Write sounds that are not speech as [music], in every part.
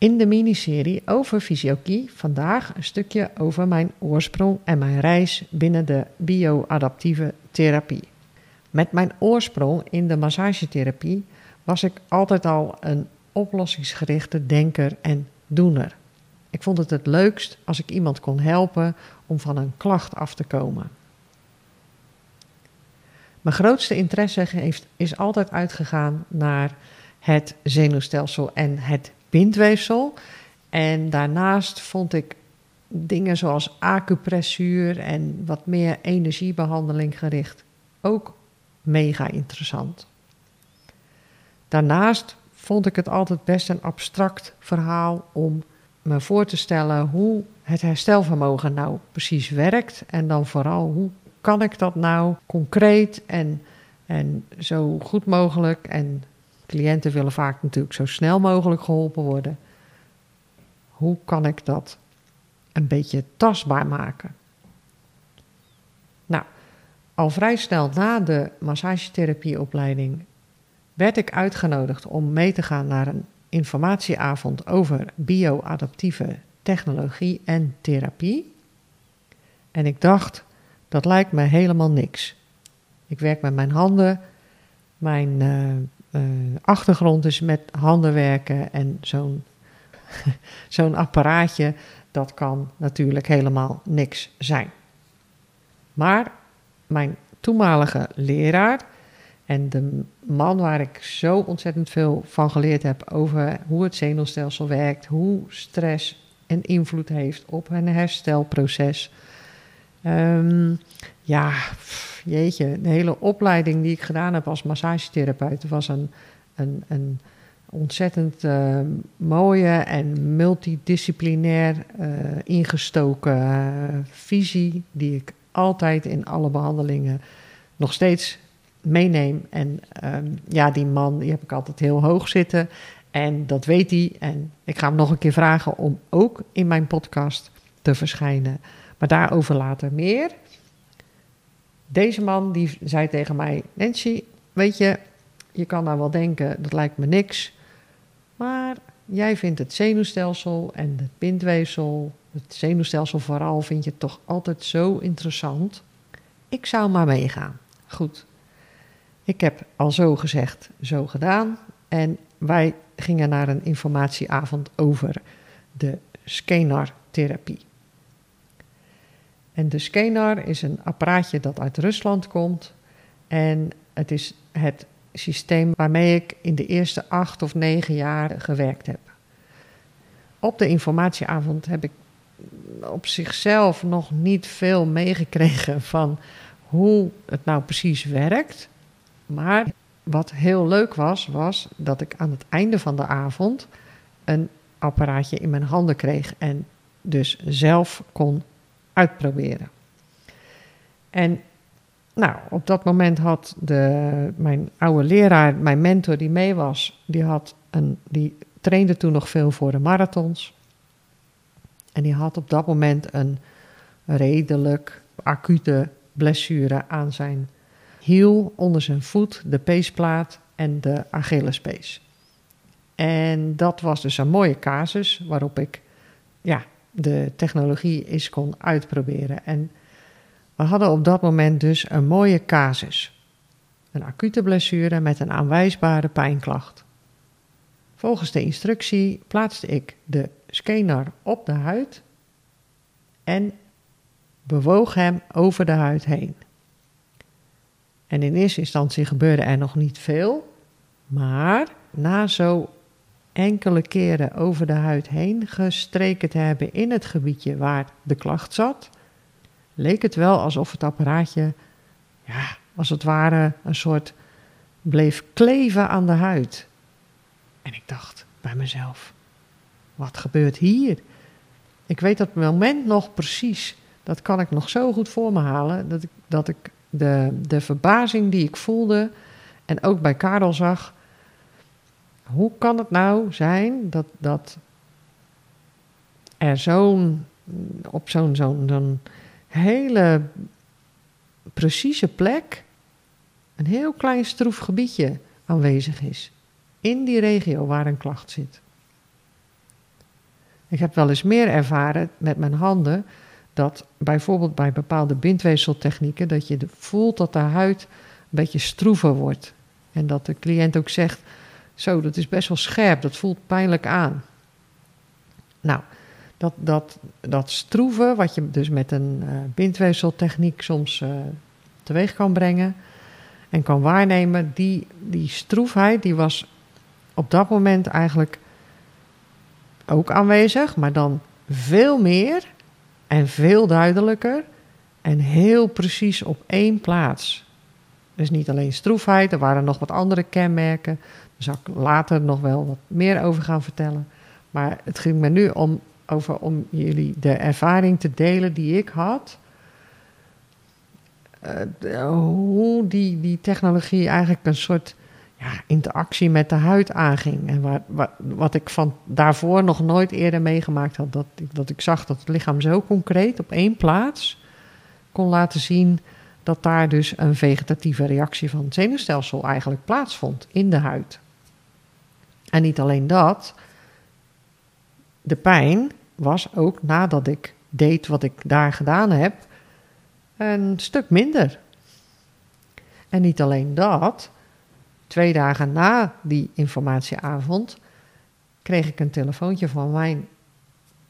In de miniserie over fysiologie vandaag een stukje over mijn oorsprong en mijn reis binnen de bioadaptieve therapie. Met mijn oorsprong in de massagetherapie was ik altijd al een oplossingsgerichte denker en doener. Ik vond het het leukst als ik iemand kon helpen om van een klacht af te komen. Mijn grootste interesse heeft, is altijd uitgegaan naar het zenuwstelsel en het bindweefsel. En daarnaast vond ik dingen zoals acupressuur en wat meer energiebehandeling gericht ook mega interessant. Daarnaast vond ik het altijd best een abstract verhaal om me voor te stellen hoe het herstelvermogen nou precies werkt. En dan vooral hoe kan ik dat nou concreet en, en zo goed mogelijk. En cliënten willen vaak natuurlijk zo snel mogelijk geholpen worden. Hoe kan ik dat een beetje tastbaar maken? Nou, al vrij snel na de massagetherapieopleiding werd ik uitgenodigd om mee te gaan naar een informatieavond over bioadaptieve technologie en therapie. En ik dacht, dat lijkt me helemaal niks. Ik werk met mijn handen. Mijn uh, uh, achtergrond is met handen werken. En zo'n [laughs] zo'n apparaatje, dat kan natuurlijk helemaal niks zijn. Maar mijn toenmalige leraar en de man waar ik zo ontzettend veel van geleerd heb over hoe het zenuwstelsel werkt, hoe stress een invloed heeft op een herstelproces. Um, ja, jeetje, de hele opleiding die ik gedaan heb als massagetherapeut was een, een, een ontzettend uh, mooie en multidisciplinair uh, ingestoken uh, visie, die ik altijd in alle behandelingen nog steeds meeneem. En um, ja, die man, die heb ik altijd heel hoog zitten. En dat weet hij. En ik ga hem nog een keer vragen om ook in mijn podcast te verschijnen. Maar daarover later meer. Deze man die zei tegen mij: Nancy, weet je, je kan nou wel denken, dat lijkt me niks. Maar jij vindt het zenuwstelsel en het bindweefsel, het zenuwstelsel vooral, vind je toch altijd zo interessant. Ik zou maar meegaan. Goed. Ik heb al zo gezegd, zo gedaan. En wij gingen naar een informatieavond over de skenar-therapie. En de skenar is een apparaatje dat uit Rusland komt. En het is het systeem waarmee ik in de eerste acht of negen jaar gewerkt heb. Op de informatieavond heb ik op zichzelf nog niet veel meegekregen van hoe het nou precies werkt. Maar wat heel leuk was, was dat ik aan het einde van de avond een apparaatje in mijn handen kreeg en dus zelf kon uitproberen. En nou, op dat moment had de, mijn oude leraar, mijn mentor die mee was, die, had een, die trainde toen nog veel voor de marathons. En die had op dat moment een redelijk acute blessure aan zijn hiel, onder zijn voet, de peesplaat en de Achillespees. En dat was dus een mooie casus waarop ik ja, de technologie eens kon uitproberen. En we hadden op dat moment dus een mooie casus. Een acute blessure met een aanwijsbare pijnklacht. Volgens de instructie plaatste ik de scanner op de huid en bewoog hem over de huid heen. En in eerste instantie gebeurde er nog niet veel, maar na zo enkele keren over de huid heen gestreken te hebben in het gebiedje waar de klacht zat, leek het wel alsof het apparaatje, ja, als het ware, een soort bleef kleven aan de huid. En ik dacht bij mezelf: wat gebeurt hier? Ik weet dat moment nog precies, dat kan ik nog zo goed voor me halen, dat ik, dat ik de, de verbazing die ik voelde en ook bij Karel zag. Hoe kan het nou zijn dat, dat er zo'n op zo'n zo'n zo'n hele precieze plek een heel klein stroef gebiedje aanwezig is in die regio waar een klacht zit. Ik heb wel eens meer ervaren met mijn handen dat bijvoorbeeld bij bepaalde bindweefseltechnieken dat je voelt dat de huid een beetje stroever wordt. En dat de cliënt ook zegt, zo, dat is best wel scherp, dat voelt pijnlijk aan. Nou, dat, dat, dat stroeven, wat je dus met een uh, bindweefseltechniek soms uh, teweeg kan brengen en kan waarnemen, die, die stroefheid die was op dat moment eigenlijk ook aanwezig, maar dan veel meer en veel duidelijker en heel precies op één plaats. Dus niet alleen stroefheid, er waren nog wat andere kenmerken. Zal ik later nog wel wat meer over gaan vertellen. Maar het ging me nu om, over om jullie de ervaring te delen die ik had. Uh, hoe die, die technologie eigenlijk een soort ja, interactie met de huid aanging. En waar, wat, wat ik van daarvoor nog nooit eerder meegemaakt had. Dat, dat ik zag dat het lichaam zo concreet op één plaats kon laten zien dat daar dus een vegetatieve reactie van het zenuwstelsel eigenlijk plaatsvond in de huid. En niet alleen dat, de pijn was ook nadat ik deed wat ik daar gedaan heb, een stuk minder. En niet alleen dat, twee dagen na die informatieavond kreeg ik een telefoontje van mijn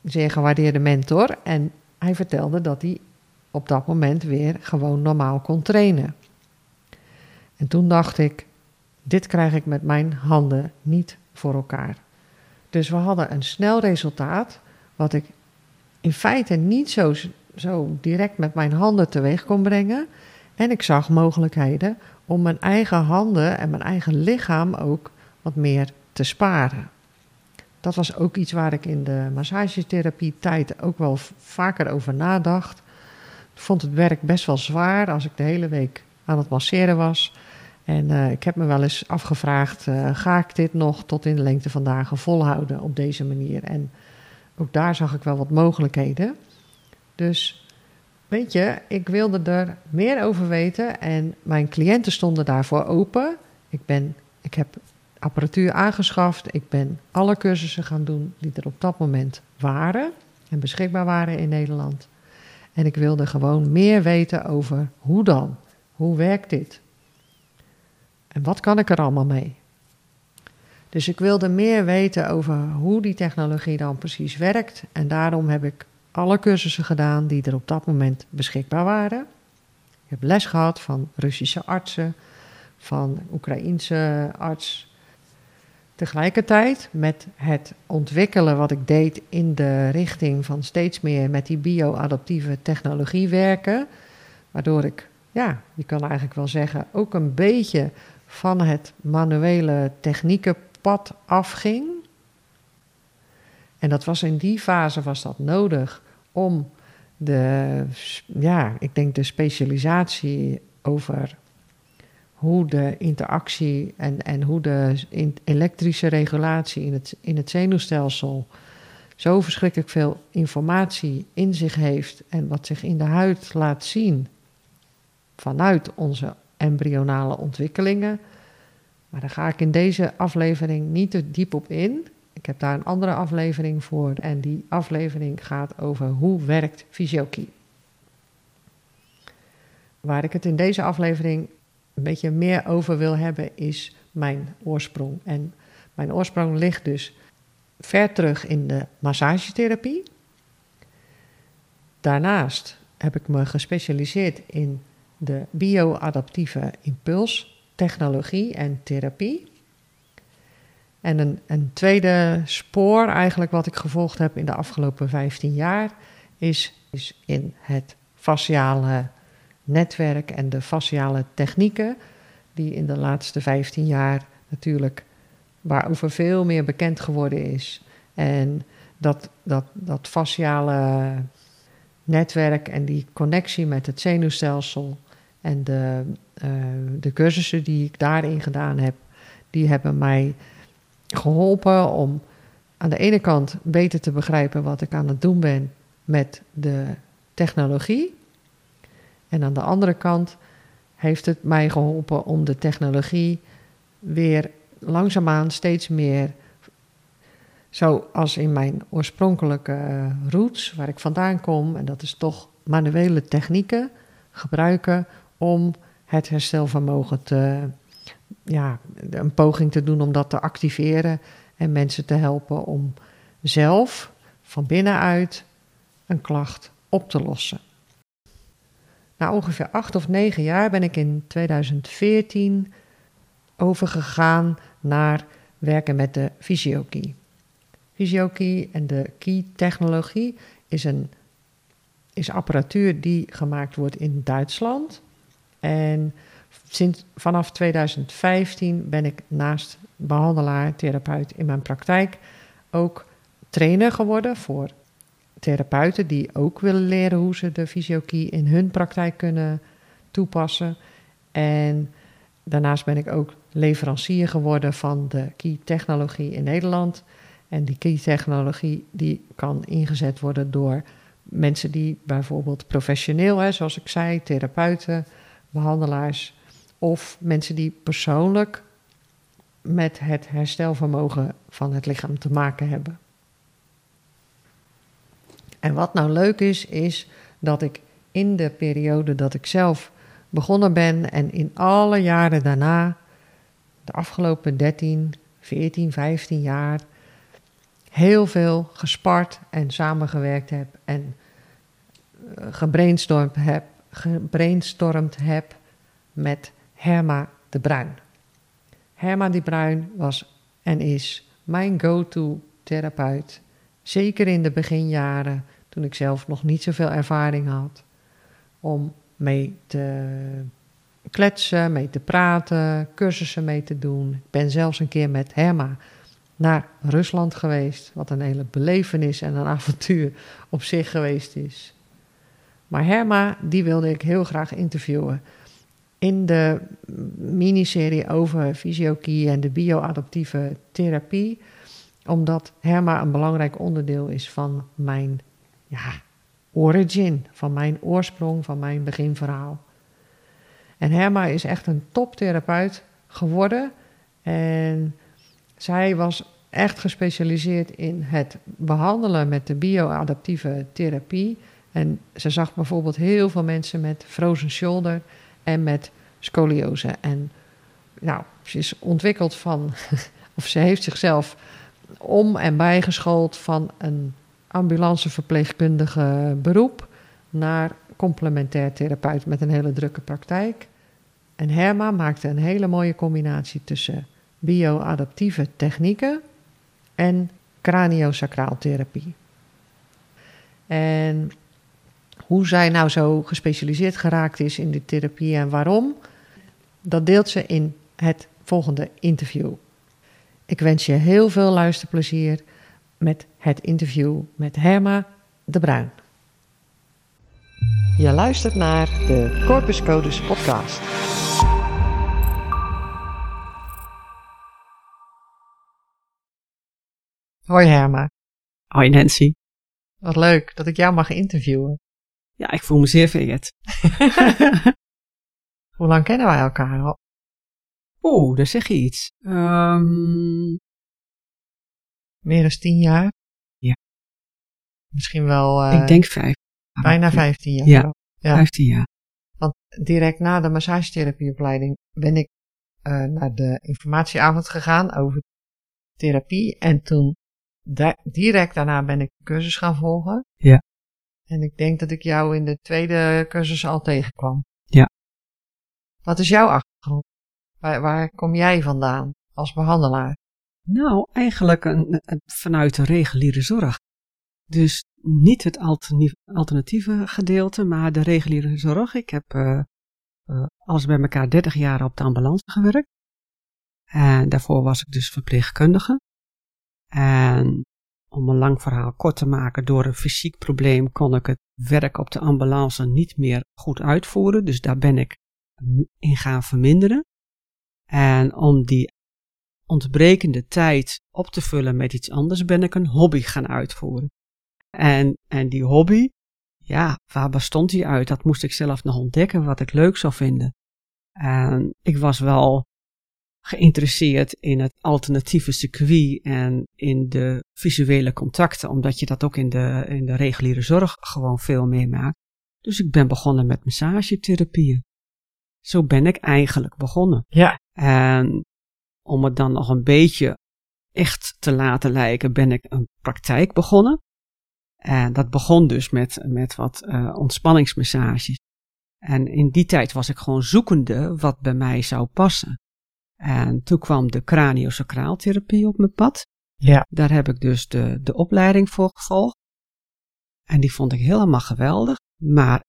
zeer gewaardeerde mentor. En hij vertelde dat hij op dat moment weer gewoon normaal kon trainen. En toen dacht ik, dit krijg ik met mijn handen niet voor elkaar. Dus we hadden een snel resultaat, wat ik in feite niet zo, zo direct met mijn handen teweeg kon brengen. En ik zag mogelijkheden om mijn eigen handen en mijn eigen lichaam ook wat meer te sparen. Dat was ook iets waar ik in de massagetherapie tijd ook wel vaker over nadacht. Ik vond het werk best wel zwaar als ik de hele week aan het masseren was. En uh, ik heb me wel eens afgevraagd, uh, ga ik dit nog tot in de lengte van dagen volhouden op deze manier? En ook daar zag ik wel wat mogelijkheden. Dus weet je, ik wilde er meer over weten en mijn cliënten stonden daarvoor open. Ik, ben, ik heb apparatuur aangeschaft, ik ben alle cursussen gaan doen die er op dat moment waren en beschikbaar waren in Nederland. En ik wilde gewoon meer weten over hoe dan, hoe werkt dit? En wat kan ik er allemaal mee? Dus ik wilde meer weten over hoe die technologie dan precies werkt. En daarom heb ik alle cursussen gedaan die er op dat moment beschikbaar waren. Ik heb les gehad van Russische artsen, van Oekraïense arts. Tegelijkertijd met het ontwikkelen wat ik deed in de richting van steeds meer met die bio-adaptieve technologie werken. Waardoor ik, ja, je kan eigenlijk wel zeggen, ook een beetje van het manuele techniekenpad afging. En dat was in die fase was dat nodig om de, ja, ik denk de specialisatie over hoe de interactie en, en hoe de elektrische regulatie in het, in het zenuwstelsel zo verschrikkelijk veel informatie in zich heeft en wat zich in de huid laat zien vanuit onze embryonale ontwikkelingen. Maar daar ga ik in deze aflevering niet te diep op in. Ik heb daar een andere aflevering voor en die aflevering gaat over hoe werkt fysiokie. Waar ik het in deze aflevering een beetje meer over wil hebben is mijn oorsprong. En mijn oorsprong ligt dus ver terug in de massagetherapie. Daarnaast heb ik me gespecialiseerd in de bioadaptieve impulstechnologie en therapie. En een, een, tweede spoor eigenlijk wat ik gevolgd heb in de afgelopen 15 jaar is, is in het fasciale netwerk en de fasciale technieken, die in de laatste 15 jaar natuurlijk waarover veel meer bekend geworden is. En dat, dat, dat fasciale netwerk en die connectie met het zenuwstelsel en de, uh, de cursussen die ik daarin gedaan heb, die hebben mij geholpen om aan de ene kant beter te begrijpen wat ik aan het doen ben met de technologie. En aan de andere kant heeft het mij geholpen om de technologie weer langzaamaan steeds meer Zoals in mijn oorspronkelijke roots, waar ik vandaan kom, en dat is toch manuele technieken gebruiken om het herstelvermogen te, ja, een poging te doen om dat te activeren en mensen te helpen om zelf van binnenuit een klacht op te lossen. Na ongeveer acht of negen jaar ben ik in 2014 overgegaan naar werken met de VisioKey. VisioKey en de Key-technologie is, een, is apparatuur die gemaakt wordt in Duitsland. En sinds, vanaf 2015 ben ik naast behandelaar, therapeut in mijn praktijk ook trainer geworden voor therapeuten die ook willen leren hoe ze de fysiokey in hun praktijk kunnen toepassen. En daarnaast ben ik ook leverancier geworden van de key-technologie in Nederland. En die key-technologie die kan ingezet worden door mensen die bijvoorbeeld professioneel, hè, zoals ik zei, therapeuten, behandelaars, of mensen die persoonlijk met het herstelvermogen van het lichaam te maken hebben. En wat nou leuk is, is dat ik in de periode dat ik zelf begonnen ben en in alle jaren daarna, de afgelopen 13, 14, 15 jaar, heel veel gespart en samengewerkt heb en eh, gebrainstormd heb, gebrainstormd heb met Herma de Bruin. Herma de Bruin was en is mijn go-to therapeut Zeker in de beginjaren, toen ik zelf nog niet zoveel ervaring had, om mee te kletsen, mee te praten, cursussen mee te doen. Ik ben zelfs een keer met Herma naar Rusland geweest, wat een hele belevenis en een [laughs] avontuur op zich geweest is. Maar Herma, die wilde ik heel graag interviewen. In de miniserie over fysiologie en de bioadaptieve therapie omdat Herma een belangrijk onderdeel is van mijn ja, origin, van mijn oorsprong, van mijn beginverhaal. En Herma is echt een toptherapeut geworden. En zij was echt gespecialiseerd in het behandelen met de bioadaptieve therapie. En ze zag bijvoorbeeld heel veel mensen met frozen shoulder en met scoliose. En nou, ze is ontwikkeld van, [laughs] of ze heeft zichzelf om- en bijgeschoold van een ambulanceverpleegkundige beroep naar complementair therapeut met een hele drukke praktijk. En Herma maakte een hele mooie combinatie tussen bioadaptieve technieken en craniosacraaltherapie. En hoe zij nou zo gespecialiseerd geraakt is in die therapie en waarom, dat deelt ze in het volgende interview. Ik wens je heel veel luisterplezier met het interview met Herma de Bruin. Je luistert naar de Corpus Codes podcast. Hoi Herma. Hoi Nancy. Wat leuk dat ik jou mag interviewen. Ja, ik voel me zeer vereerd. [laughs] Hoe lang kennen wij elkaar al? Oeh, daar zeg je iets. Um... Meer dan tien jaar? Ja. Misschien wel... Uh, ik denk vijf. Bijna vijftien jaar. Ja, ja, vijftien jaar. Want direct na de massagetherapieopleiding ben ik uh, naar de informatieavond gegaan over therapie. En toen, direct daarna ben ik cursus gaan volgen. Ja. En ik denk dat ik jou in de tweede cursus al tegenkwam. Ja. Wat is jouw achtergrond? Waar, waar kom jij vandaan als behandelaar? Nou, eigenlijk een, een, vanuit de reguliere zorg. Dus niet het alternatieve gedeelte, maar de reguliere zorg. Ik heb uh, uh, alles bij elkaar 30 jaar op de ambulance gewerkt. En daarvoor was ik dus verpleegkundige. En om een lang verhaal kort te maken, door een fysiek probleem kon ik het werk op de ambulance niet meer goed uitvoeren. Dus daar ben ik in gaan verminderen. En om die ontbrekende tijd op te vullen met iets anders, ben ik een hobby gaan uitvoeren. En, en die hobby, ja, waar bestond die uit? Dat moest ik zelf nog ontdekken, wat ik leuk zou vinden. En ik was wel geïnteresseerd in het alternatieve circuit en in de visuele contacten, omdat je dat ook in de, in de reguliere zorg gewoon veel meemaakt. Dus ik ben begonnen met massagetherapieën. Zo ben ik eigenlijk begonnen. Ja. En om het dan nog een beetje echt te laten lijken, ben ik een praktijk begonnen. En dat begon dus met, met wat uh, ontspanningsmassages. En in die tijd was ik gewoon zoekende wat bij mij zou passen. En toen kwam de craniosacraaltherapie op mijn pad. Ja. Daar heb ik dus de, de opleiding voor gevolgd. En die vond ik helemaal geweldig, maar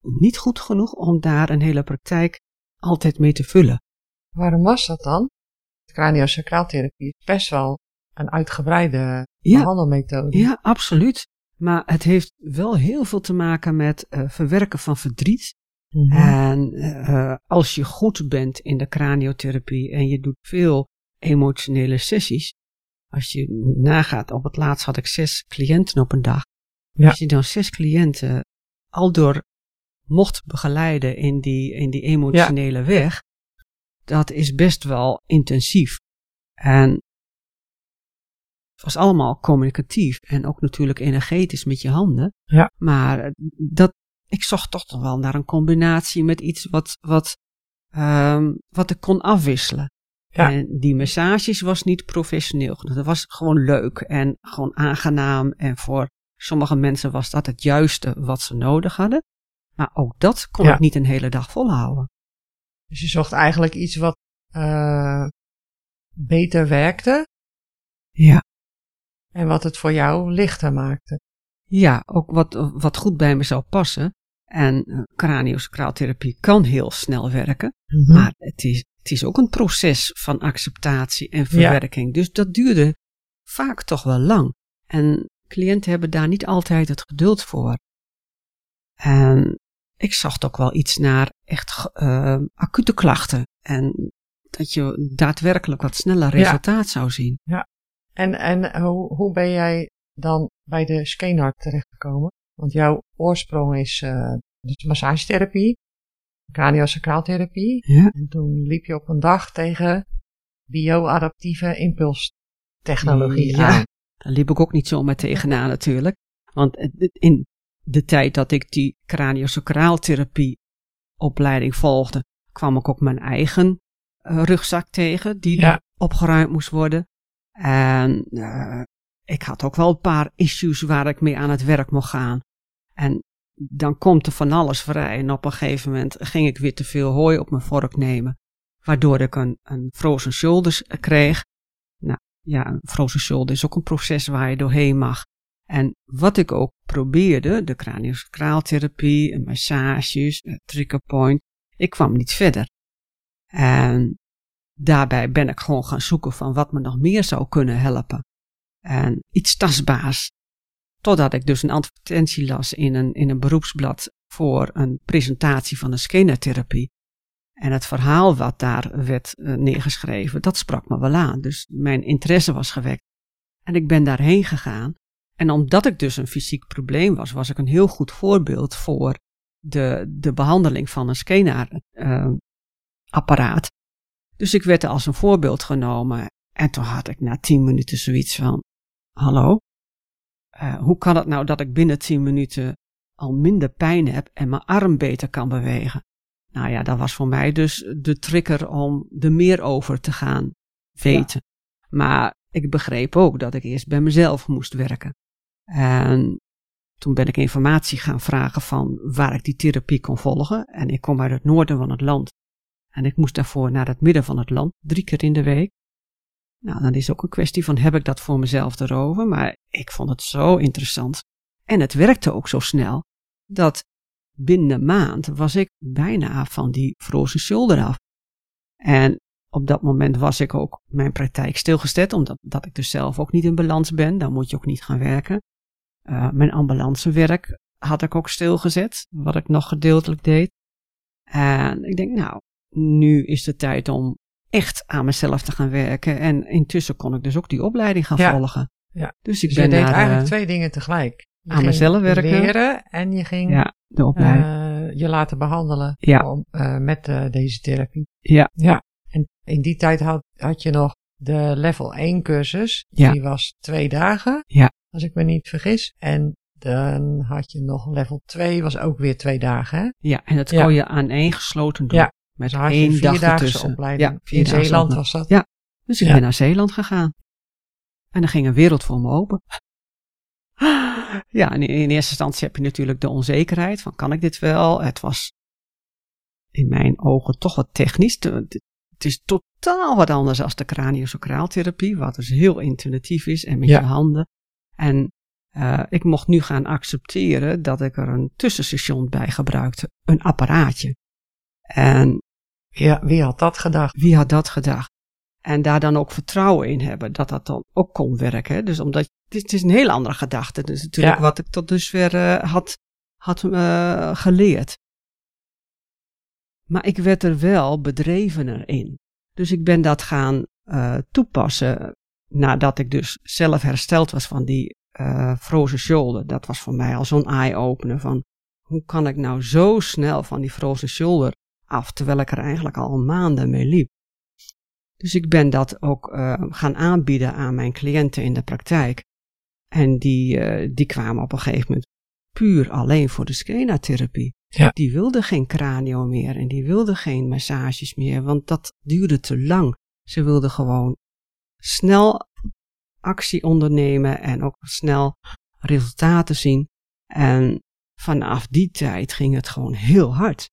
niet goed genoeg om daar een hele praktijk altijd mee te vullen. Waarom was dat dan? Craniosacraaltherapie is best wel een uitgebreide Ja. behandelmethode. Ja, absoluut. Maar het heeft wel heel veel te maken met eh, verwerken van verdriet. Mhm. En eh, als je goed bent in de craniotherapie en je doet veel emotionele sessies. Als je nagaat, op het laatst had ik zes cliënten op een dag. Ja. Als je dan zes cliënten al door mocht begeleiden in die, in die emotionele weg, dat is best wel intensief. En het was allemaal communicatief en ook natuurlijk energetisch met je handen. Ja. Maar dat, ik zocht toch nog wel naar een combinatie met iets wat, wat, ehm, wat ik kon afwisselen. Ja. En die massages was niet professioneel genoeg. Dat was gewoon leuk en gewoon aangenaam. En voor sommige mensen was dat het juiste wat ze nodig hadden. Maar ook dat kon Ja. ik niet een hele dag volhouden. Dus je zocht eigenlijk iets wat eh, beter werkte Ja. en wat het voor jou lichter maakte. Ja, ook wat, wat goed bij me zou passen. En uh, craniosacraaltherapie kan heel snel werken. Mhm. Maar het is, het is ook een proces van acceptatie en verwerking. Dus dat duurde vaak toch wel lang. En cliënten hebben daar niet altijd het geduld voor. En ik zag ook wel iets naar echt eh, acute klachten. En dat je daadwerkelijk wat sneller Ja. resultaat zou zien. En, en hoe, hoe ben jij dan bij de Skenart terechtgekomen? Want jouw oorsprong is eh dus massagetherapie, craniosacraaltherapie. Ja. En toen liep je op een dag tegen bioadaptieve impulstechnologie Ja. aan. Daar liep ik ook niet zomaar tegenaan natuurlijk. Want in de tijd dat ik die craniosacraaltherapie opleiding volgde, kwam ik ook mijn eigen eh, rugzak tegen, die Ja. opgeruimd moest worden. En eh, ik had ook wel een paar issues waar ik mee aan het werk mocht gaan. En dan komt er van alles vrij. En op een gegeven moment ging ik weer te veel hooi op mijn vork nemen. Waardoor ik een, een frozen shoulders kreeg. Nou ja, een frozen shoulder is ook een proces waar je doorheen mag. En wat ik ook probeerde, de craniosacraaltherapie, massages, eh, trigger point, ik kwam niet verder. En daarbij ben ik gewoon gaan zoeken van wat me nog meer zou kunnen helpen. En iets tastbaars. Totdat ik dus een advertentie las in een, in een beroepsblad voor een presentatie van de scannertherapie. En het verhaal wat daar werd eh, neergeschreven, dat sprak me wel aan. Dus mijn interesse was gewekt. En ik ben daarheen gegaan. En omdat ik dus een fysiek probleem was, was ik een heel goed voorbeeld voor de, de behandeling van een scanner-apparaat. dus ik werd er als een voorbeeld genomen. En toen had ik na tien minuten zoiets van: Hallo, eh, hoe kan het nou dat ik binnen tien minuten al minder pijn heb en mijn arm beter kan bewegen? Nou ja, dat was voor mij dus de trigger om er meer over te gaan weten. Maar ik begreep ook dat ik eerst bij mezelf moest werken. En toen ben ik informatie gaan vragen van waar ik die therapie kon volgen. En ik kom uit het noorden van het land. En ik moest daarvoor naar het midden van het land, drie keer in de week. Nou, dan is ook een kwestie van heb ik dat voor mezelf erover. Maar ik vond het zo interessant. En het werkte ook zo snel dat binnen een maand was ik bijna van die frozen shoulder af. En op dat moment was ik ook mijn praktijk stilgezet, omdat dat ik dus zelf ook niet in balans ben. Dan moet je ook niet gaan werken. Uh, mijn ambulancewerk had ik ook stilgezet, wat ik nog gedeeltelijk deed. En ik denk, nou, nu is de tijd om echt aan mezelf te gaan werken. En intussen kon ik dus ook die opleiding gaan Ja. volgen. Ja. Dus ik Dus ben je deed eigenlijk eh, twee dingen tegelijk. Je aan mezelf werken. leren en je ging ja, de opleiding. eh, je laten behandelen Ja. om, eh, met deze therapie. ja. Ja. En in die tijd had, had je nog de level 1 cursus. Ja. Die was twee dagen. Ja. Als ik me niet vergis. En dan had je nog level 2, was ook weer twee dagen. Hè? Ja, en dat kon je aan één gesloten doen. Ja, Met Dan had een dag vierdaagse ertussen. opleiding. Ja, in Zeeland opleiding. was dat. Ja. Dus ik Ja. ben naar Zeeland gegaan. En dan ging een wereld voor me open. Ja, in in eerste instantie heb je natuurlijk de onzekerheid van kan ik dit wel? Het was in mijn ogen toch wat technisch. Het is totaal wat anders dan de craniosacraaltherapie, wat dus heel intuïtief is en met Ja. je handen. En eh, ik mocht nu gaan accepteren dat ik er een tussenstation bij gebruikte, een apparaatje. En Ja, wie had dat gedacht? wie had dat gedacht? En daar dan ook vertrouwen in hebben dat dat dan ook kon werken. hè. Dus omdat het, is een heel andere gedachte. Dus natuurlijk Ja. wat ik tot dusver eh, had, had eh, geleerd. Maar ik werd er wel bedrevener in. Dus ik ben dat gaan eh, toepassen nadat ik dus zelf hersteld was van die frozen shoulder. Dat was voor mij al zo'n eye-opener van hoe kan ik nou zo snel van die frozen shoulder af, terwijl ik er eigenlijk al maanden mee liep. Dus ik ben dat ook eh, gaan aanbieden aan mijn cliënten in de praktijk. En die, eh, die kwamen op een gegeven moment puur alleen voor de skenatherapie. Ja. Die wilden geen cranio meer en die wilden geen massages meer, want dat duurde te lang. Ze wilden gewoon snel actie ondernemen en ook snel resultaten zien. En vanaf die tijd ging het gewoon heel hard.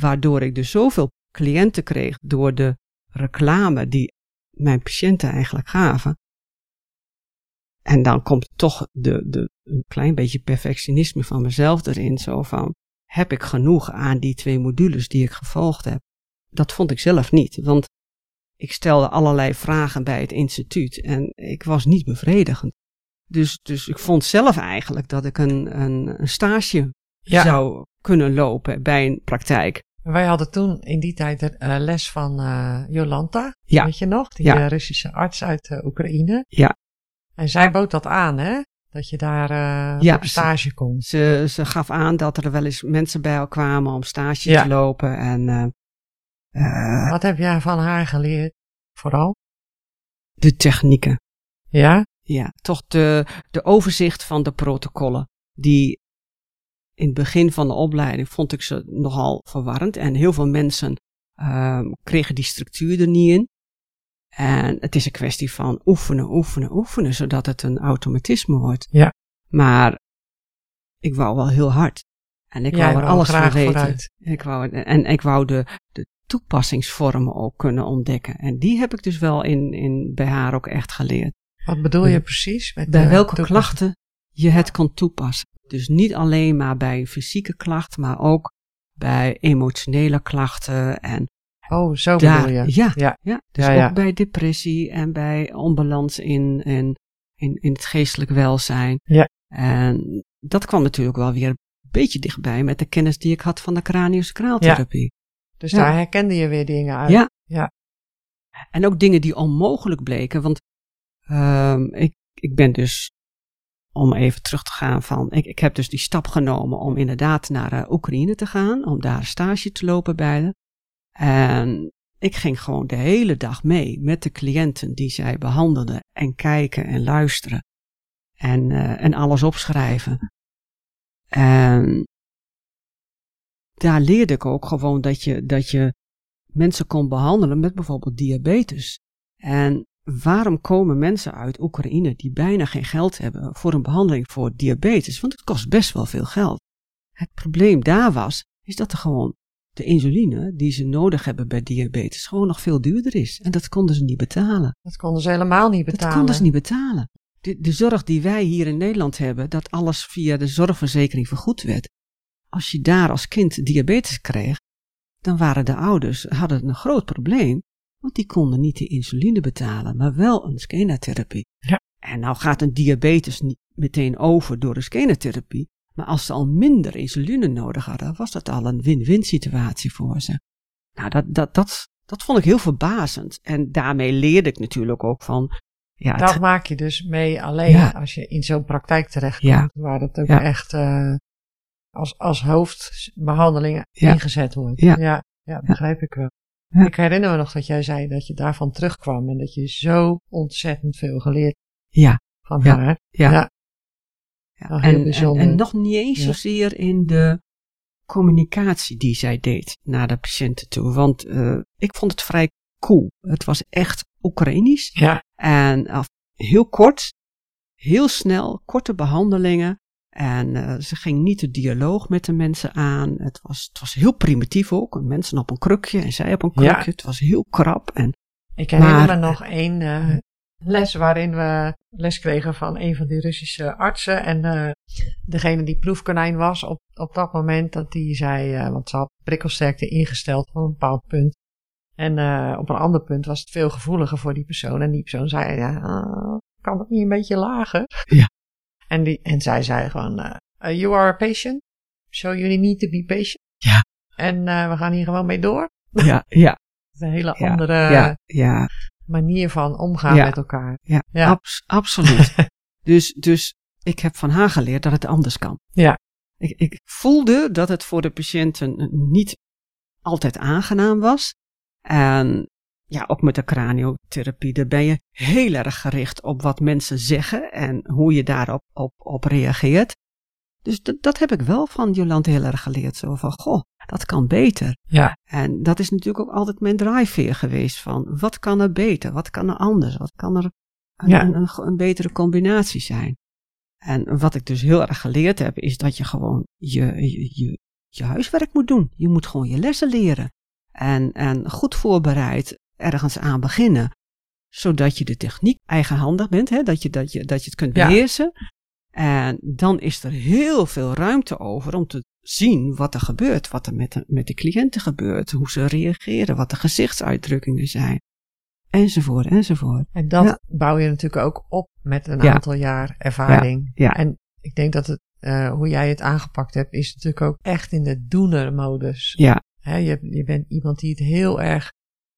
Waardoor ik dus zoveel cliënten kreeg door de reclame die mijn patiënten eigenlijk gaven. En dan komt toch de, de, een klein beetje perfectionisme van mezelf erin. Zo van, heb ik genoeg aan die twee modules die ik gevolgd heb? Dat vond ik zelf niet, want ik stelde allerlei vragen bij het instituut en ik was niet bevredigend. Dus, dus ik vond zelf eigenlijk dat ik een, een, een stage Ja. zou kunnen lopen bij een praktijk. Wij hadden toen in die tijd de eh, les van eh, Jolanta. Ja. Weet je nog? Die Ja. eh, Russische arts uit Oekraïne. Ja. En zij bood dat aan, hè? Dat je daar Ja, op stage kon. Ze, ze gaf aan dat er wel eens mensen bij elkaar kwamen om stage te lopen. En Wat heb jij van haar geleerd? Vooral? de technieken. Ja? Ja, toch de, de overzicht van de protocollen. Die in het begin van de opleiding vond ik ze nogal verwarrend. En heel veel mensen ehm, kregen die structuur er niet in. En het is een kwestie van oefenen, oefenen, oefenen, zodat het een automatisme wordt. Ja. Maar ik wou wel heel hard. En ik wou er wou alles van weten. vooruit. Ik wou, en ik wou de, de toepassingsvormen ook kunnen ontdekken. En die heb ik dus wel in, in, bij haar ook echt geleerd. Wat bedoel je precies? Met Bij de welke klachten je het kan toepassen. Dus niet alleen maar bij fysieke klacht, maar ook bij emotionele klachten. En Oh, zo daar, bedoel je. Ja, Ja. ja. dus Ja, ja. ook bij depressie en bij onbalans in, in, in, in het geestelijk welzijn. Ja. En dat kwam natuurlijk wel weer een beetje dichtbij met de kennis die ik had van de craniosacraaltherapie. Dus daar herkende je weer dingen uit. Ja. Ja. En ook dingen die onmogelijk bleken. Want ehm, ik, ik ben dus, om even terug te gaan van, ik, ik heb dus die stap genomen om inderdaad naar eh, Oekraïne te gaan. Om daar stage te lopen bij de. En ik ging gewoon de hele dag mee met de cliënten die zij behandelden. En kijken en luisteren. En, eh, en alles opschrijven. En daar leerde ik ook gewoon dat je, dat je mensen kon behandelen met bijvoorbeeld diabetes. En waarom komen mensen uit Oekraïne die bijna geen geld hebben voor een behandeling voor diabetes? Want het kost best wel veel geld. Het probleem daar was, is dat er gewoon de insuline die ze nodig hebben bij diabetes gewoon nog veel duurder is. En dat konden ze niet betalen. Dat konden ze helemaal niet betalen. Dat konden ze niet betalen. De, de zorg die wij hier in Nederland hebben, dat alles via de zorgverzekering vergoed werd. Als je daar als kind diabetes kreeg, dan waren de ouders hadden een groot probleem, want die konden niet de insuline betalen, maar wel een skenatherapie. Ja. En nou gaat een diabetes niet meteen over door de skenatherapie, maar als ze al minder insuline nodig hadden, was dat al een win-win situatie voor ze. Nou, dat, dat, dat, dat vond ik heel verbazend. En daarmee leerde ik natuurlijk ook van, ja, het- Dat maak je dus mee alleen Ja. als je in zo'n praktijk terechtkomt. Ja. Waar dat ook Ja. echt eh, als, als hoofdbehandeling ingezet wordt. Ja. ja, ja, begrijp ik wel. Ik herinner me nog dat jij zei dat je daarvan terugkwam en dat je zo ontzettend veel geleerd Ja. van Ja. haar. Ja. Ja. Nou, heel en, bijzonder. en nog niet eens zozeer in de communicatie die zij deed naar de patiënten toe. Want eh, ik vond het vrij cool. Het was echt Oekraïnisch. Ja. En af- heel kort, heel snel, korte behandelingen. En eh, ze ging niet de dialoog met de mensen aan. Het was, het was heel primitief ook. Mensen op een krukje en zij op een Ja. krukje. Het was heel krap. En Ik herinner Maar- me nog één eh, les waarin we les kregen van een van die Russische artsen. En eh, degene die proefkonijn was op, op dat moment, dat die zei, want ze had prikkelsterkte ingesteld op een bepaald punt. En op een ander punt was het veel gevoeliger voor die persoon. En die persoon zei, ja, kan het niet een beetje lager? Ja. En, die, en zij zei gewoon, eh, eh, you are a patient, so you need to be patient. Ja. En eh, we gaan hier gewoon mee door. ja, ja, [laughs] een hele Ja, andere ja, ja. manier van omgaan met elkaar. Ja, Ja. abs- absoluut. [laughs] dus, dus ik heb van haar geleerd dat het anders kan. Ja. Ik, ik voelde dat het voor de patiënten niet altijd aangenaam was. En ja, ook met de craniotherapie, daar ben je heel erg gericht op wat mensen zeggen en hoe je daarop op, op reageert. Dus dat, dat heb ik wel van Jolande heel erg geleerd. Zo van, goh, dat kan beter. Ja. En dat is natuurlijk ook altijd mijn drijfveer geweest van, wat kan er beter? Wat kan er anders? Wat kan er een, Ja. een, een, een betere combinatie zijn? En wat ik dus heel erg geleerd heb, is dat je gewoon je, je, je, je huiswerk moet doen. Je moet gewoon je lessen leren. En, en goed voorbereid ergens aan beginnen. Zodat je de techniek eigenhandig bent, hè? Dat, je, dat, je, dat je het kunt Ja. beheersen. En dan is er heel veel ruimte over om te zien wat er gebeurt. Wat er met de, met de cliënten gebeurt. Hoe ze reageren. Wat de gezichtsuitdrukkingen zijn. Enzovoort, enzovoort. En dat Ja. bouw je natuurlijk ook op met een Ja. aantal jaar ervaring. Ja. En ik denk dat het, eh, hoe jij het aangepakt hebt, is natuurlijk ook echt in de doenermodus. Ja, je, je bent iemand die het heel erg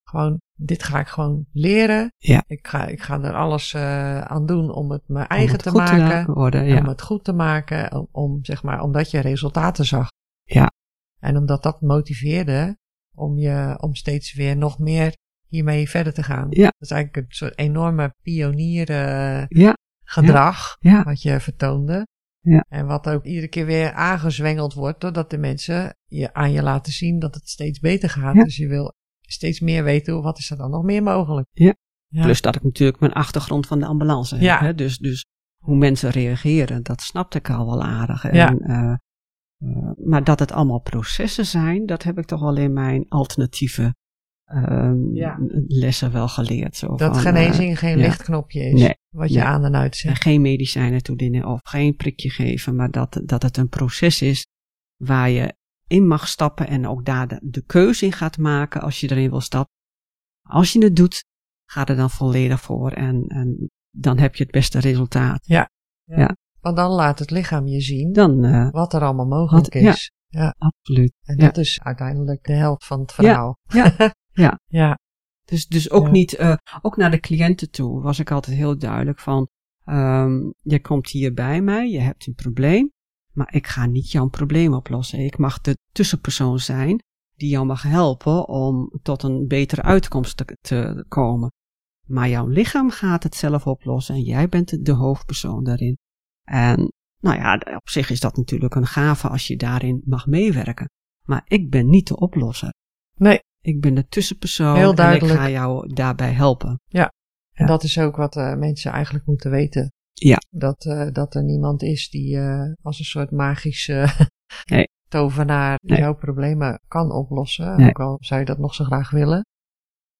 gewoon, dit ga ik gewoon leren. Ja. Ik, ga, ik ga er alles eh, aan doen om het mijn eigen het te maken. te worden. Om Ja, het goed te maken, om, om, zeg maar, omdat je resultaten zag. Ja. En omdat dat motiveerde om je, om steeds weer nog meer hiermee verder te gaan. Ja. Dat is eigenlijk een soort enorme pionieren ja, gedrag ja. wat je vertoonde. Ja. En wat ook iedere keer weer aangezwengeld wordt, doordat de mensen je, aan je laten zien dat het steeds beter gaat. Ja. Dus je wil steeds meer weten, wat is er dan nog meer mogelijk? Ja. Ja. Plus dat ik natuurlijk mijn achtergrond van de ambulance heb. Ja. Hè? Dus, dus hoe mensen reageren, dat snapte ik al wel aardig. En, Ja. eh, eh, maar dat het allemaal processen zijn, dat heb ik toch wel in mijn alternatieve ehm, Ja. lessen wel geleerd. Zo Dat van, genezing geen ja. lichtknopje is, Nee. wat je Nee. aan en uit eh, zegt. geen medicijnen toedienen of geen prikje geven, maar dat, dat het een proces is waar je in mag stappen en ook daar de, de keuze in gaat maken als je erin wil stappen. Als je het doet, ga er dan volledig voor en, en dan heb je het beste resultaat. Want dan laat het lichaam je zien Dan, eh, wat er allemaal mogelijk Wat- ja. is. absoluut. En Ja. dat is uiteindelijk de helft van het verhaal. Ja. [laughs] Ja. ja. Dus, dus ook Ja. niet, eh, ook naar de cliënten toe was ik altijd heel duidelijk van, ehm, je komt hier bij mij, je hebt een probleem, maar ik ga niet jouw probleem oplossen. Ik mag de tussenpersoon zijn die jou mag helpen om tot een betere uitkomst te, te komen. Maar jouw lichaam gaat het zelf oplossen en jij bent de, hoofdpersoon daarin. En nou ja, op zich is dat natuurlijk een gave als je daarin mag meewerken. Maar ik ben niet de oplosser. Nee. Ik ben de tussenpersoon Heel en ik ga jou daarbij helpen. En Ja. dat is ook wat eh, mensen eigenlijk moeten weten. Ja. Dat, eh, dat er niemand is die eh, als een soort magische [laughs] Nee. tovenaar Nee. jouw problemen kan oplossen. Nee. Ook al zou je dat nog zo graag willen.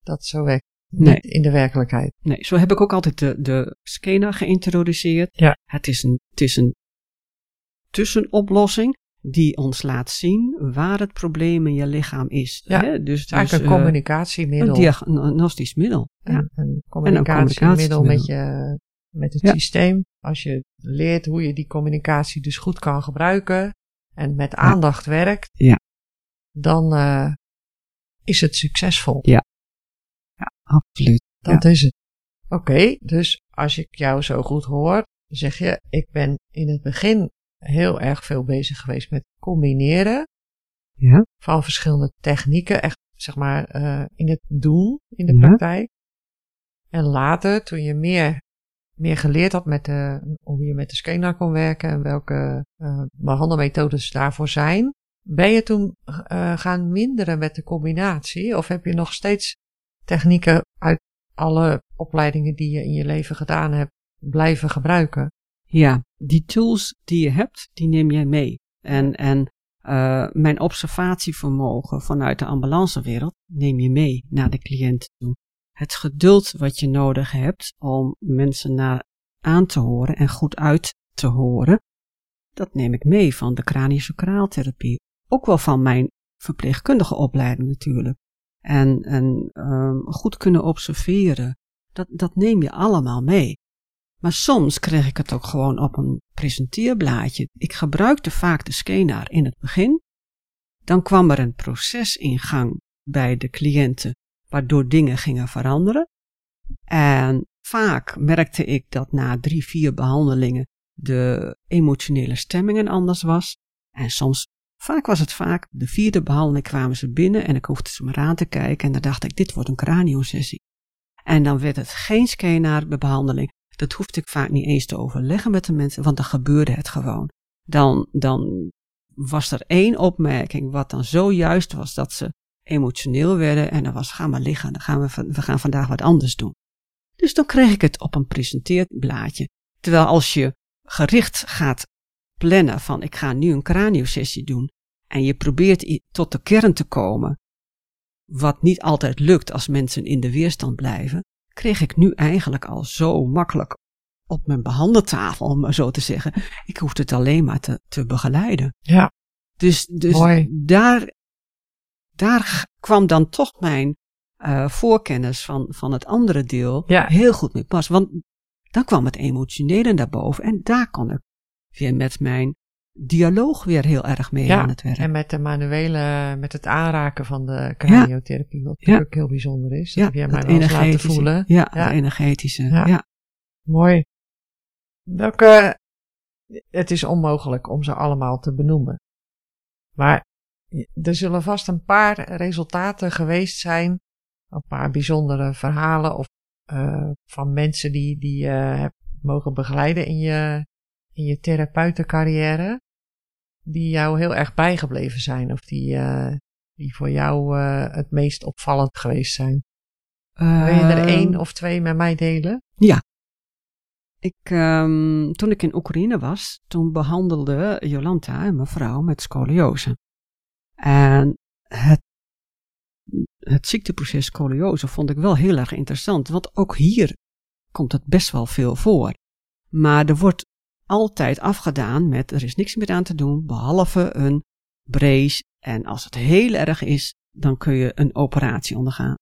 Dat zo werkt Nee. niet in de werkelijkheid. Nee, zo heb ik ook altijd de, de Skena geïntroduceerd. Ja. Het is een, het is een tussenoplossing die ons laat zien waar het probleem in je lichaam is. Ja, Hè? Dus, Het is eigenlijk dus, een eh, communicatiemiddel. een diagnostisch middel. Ja. Een, een communicatiemiddel met, je, met het Ja. systeem. Als je leert hoe je die communicatie dus goed kan gebruiken en met aandacht werkt, Ja. dan eh, is het succesvol. Absoluut. Dat is het. Oké, dus als ik jou zo goed hoor, zeg je, ik ben in het begin heel erg veel bezig geweest met combineren Ja. van verschillende technieken. Echt zeg maar, eh, in het doen, in de Ja. praktijk. En later, toen je meer, meer geleerd had met de, hoe je met de scanner kon werken en welke eh, behandelmethodes daarvoor zijn, ben je toen eh, gaan minderen met de combinatie? Of heb je nog steeds technieken uit alle opleidingen die je in je leven gedaan hebt blijven gebruiken? Ja, die tools die je hebt, die neem jij mee. En, en eh, mijn observatievermogen vanuit de ambulancewereld neem je mee naar de cliënt toe. Het geduld wat je nodig hebt om mensen naar aan te horen en goed uit te horen, dat neem ik mee van de craniosacraaltherapie. Ook wel van mijn verpleegkundige opleiding natuurlijk. En, ehm, goed kunnen observeren, dat, dat neem je allemaal mee. Maar soms kreeg ik het ook gewoon op een presenteerblaadje. Ik gebruikte vaak de scanar in het begin. Dan kwam er een proces in gang bij de cliënten, waardoor dingen gingen veranderen. En vaak merkte ik dat na drie, vier behandelingen de emotionele stemming anders was. En soms, vaak was het vaak, de vierde behandeling kwamen ze binnen en ik hoefde ze maar aan te kijken. En dan dacht ik, dit wordt een craniosessie. En dan werd het geen scanar behandeling. Dat hoefde ik vaak niet eens te overleggen met de mensen, want dan gebeurde het gewoon. Dan, dan was er één opmerking wat dan zo juist was dat ze emotioneel werden en dan was ga maar liggen, dan gaan we, we gaan vandaag wat anders doen. Dus dan kreeg ik het op een presenteerblaadje. Terwijl als je gericht gaat plannen van ik ga nu een craniosessie doen en je probeert tot de kern te komen, wat niet altijd lukt als mensen in de weerstand blijven, kreeg ik nu eigenlijk al zo makkelijk op mijn behandeltafel, om maar zo te zeggen. Ik hoefde het alleen maar te, te begeleiden. Ja, Dus, dus Mooi. daar, daar kwam dan toch mijn eh, voorkennis van, van het andere deel Ja. heel goed mee pas. Want dan kwam het emotionele naar boven en daar kon ik weer met mijn dialoog weer heel erg mee Ja, aan het werk. en met de manuele, met het aanraken van de craniotherapie, wat natuurlijk heel bijzonder is. Dat heb jij mij wel laten voelen. Ja, het energetische. Ja. Ja. Mooi. Welke, het is onmogelijk om ze allemaal te benoemen. Maar er zullen vast een paar resultaten geweest zijn, een paar bijzondere verhalen of eh, van mensen die, die je hebt mogen begeleiden in je, in je therapeutencarrière, die jou heel erg bijgebleven zijn of die, eh, die voor jou eh, het meest opvallend geweest zijn. Wil je er Ehm, één of twee met mij delen? Ik, ehm, toen ik in Oekraïne was, toen behandelde Jolanta, een mevrouw, met scoliose. En het, het ziekteproces scoliose vond ik wel heel erg interessant, want ook hier komt het best wel veel voor. Maar er wordt altijd afgedaan met er is niks meer aan te doen, behalve een brace. En als het heel erg is, dan kun je een operatie ondergaan.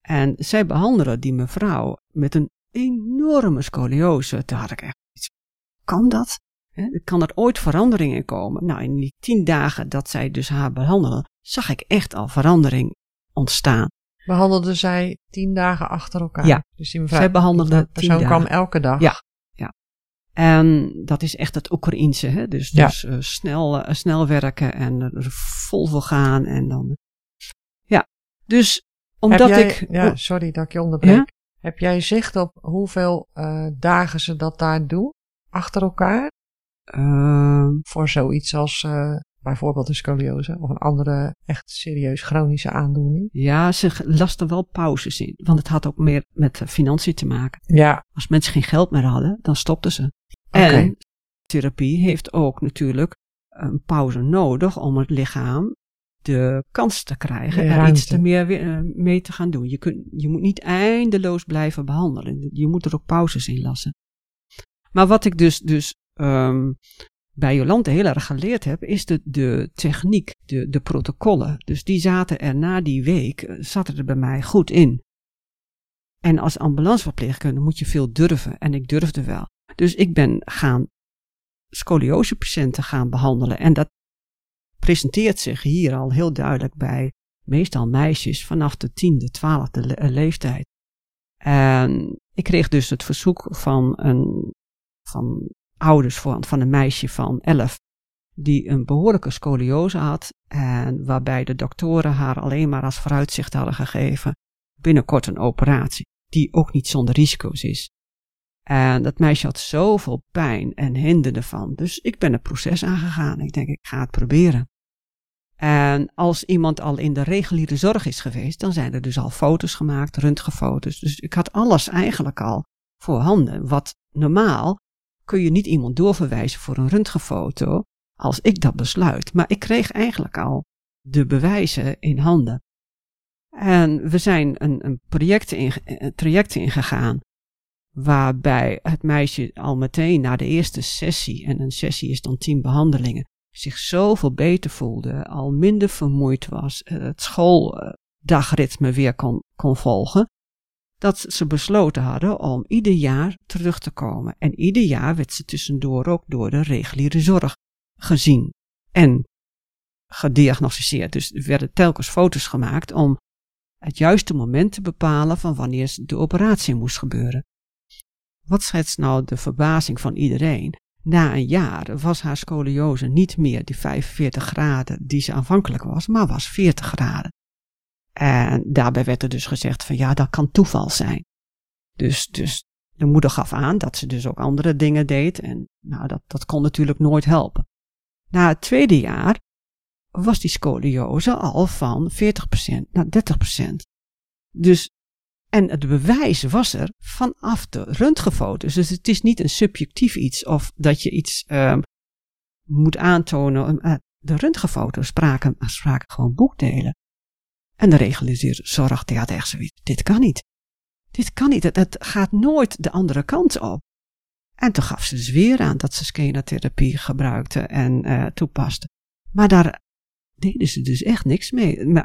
En zij behandelen die mevrouw met een enorme scoliose. Toen had ik echt iets. Kan dat? Hè, Kan er ooit verandering in komen? Nou, in die tien dagen dat zij dus haar behandelen, zag ik echt al verandering ontstaan. behandelde zij tien dagen achter elkaar. Ja. Dus die mevrouw, Zij behandelde die tien persoon dagen. kwam elke dag. Ja. En dat is echt het Oekraïense, hè? dus, Ja. dus eh, snel, eh, snel werken en er vol voor gaan en dan. Ja, dus omdat jij, ik. ja, oh, sorry dat ik je onderbreek. Ja? Heb jij zicht op hoeveel eh, dagen ze dat daar doen? Achter elkaar? Ehm, Voor zoiets als eh, bijvoorbeeld een scoliose of een andere echt serieus chronische aandoening. ja, ze lasten wel pauzes in, want het had ook meer met eh, financiën te maken. Ja, Als mensen geen geld meer hadden, dan stopten ze. En therapie heeft ook natuurlijk een pauze nodig om het lichaam de kans te krijgen er iets te meer eh, mee te gaan doen. Je, kunt, je moet niet eindeloos blijven behandelen. Je moet er ook pauzes in lassen. Maar wat ik dus, dus ehm, bij Jolante heel erg geleerd heb, is de, de techniek, de, de protocollen. Dus die zaten er na die week, eh, zaten er bij mij goed in. En als ambulanceverpleegkundige moet je veel durven. En ik durfde wel. Dus ik ben gaan scoliosepatiënten gaan behandelen. En dat presenteert zich hier al heel duidelijk bij meestal meisjes vanaf de tiende, twaalfde le- leeftijd. En ik kreeg dus het verzoek van, een, van ouders van, een meisje van elf die een behoorlijke scoliose had en waarbij de doktoren haar alleen maar als vooruitzicht hadden gegeven binnenkort een operatie, die ook niet zonder risico's is. En dat meisje had zoveel pijn en hinderde van, dus ik ben het proces aangegaan. Ik denk, ik ga het proberen. En als iemand al in de reguliere zorg is geweest, dan zijn er dus al foto's gemaakt, röntgenfoto's. Dus ik had alles eigenlijk al voorhanden. Wat normaal kun je niet iemand doorverwijzen voor een röntgenfoto als ik dat besluit. Maar ik kreeg eigenlijk al de bewijzen in handen. En we zijn een, een project in, een traject ingegaan waarbij het meisje al meteen na de eerste sessie, en een sessie is dan tien behandelingen, zich zoveel beter voelde, al minder vermoeid was, het schooldagritme weer kon, kon volgen, dat ze besloten hadden om ieder jaar terug te komen. En ieder jaar werd ze tussendoor ook door de reguliere zorg gezien en gediagnosticeerd. Dus er werden telkens foto's gemaakt om het juiste moment te bepalen van wanneer de operatie moest gebeuren. Wat schetst nou de verbazing van iedereen? Na een jaar was haar scoliose niet meer die 45 graden die ze aanvankelijk was, maar was 40 graden. En daarbij werd er dus gezegd van ja, dat kan toeval zijn. Dus, dus de moeder gaf aan dat ze dus ook andere dingen deed en nou, dat, dat kon natuurlijk nooit helpen. Na het tweede jaar was die scoliose al van 40% naar 30%. Dus, en het bewijs was er vanaf de röntgenfoto's. Dus het is niet een subjectief iets of dat je iets um, moet aantonen. Uh, de röntgenfoto's spraken, spraken gewoon boekdelen. En de reguliere zorg, die had echt zoiets. Dit kan niet. Dit kan niet. Het, gaat nooit de andere kant op. En toen gaf ze dus weer aan dat ze skenatherapie gebruikte en uh, toepaste. Maar daar deden ze dus echt niks mee.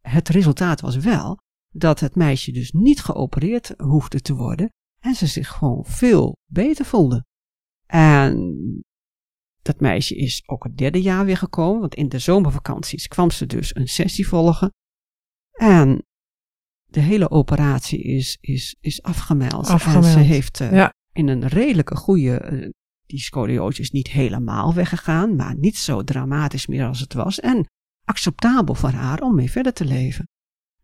Het resultaat was wel dat het meisje dus niet geopereerd hoefde te worden en ze zich gewoon veel beter voelde. En dat meisje is ook het derde jaar weer gekomen, want in de zomervakanties kwam ze dus een sessie volgen. En de hele operatie is, is, is afgemeld. afgemeld. En ze heeft uh, ja. in een redelijke goede. Uh, die scoliose is niet helemaal weggegaan, maar niet zo dramatisch meer als het was. En acceptabel voor haar om mee verder te leven.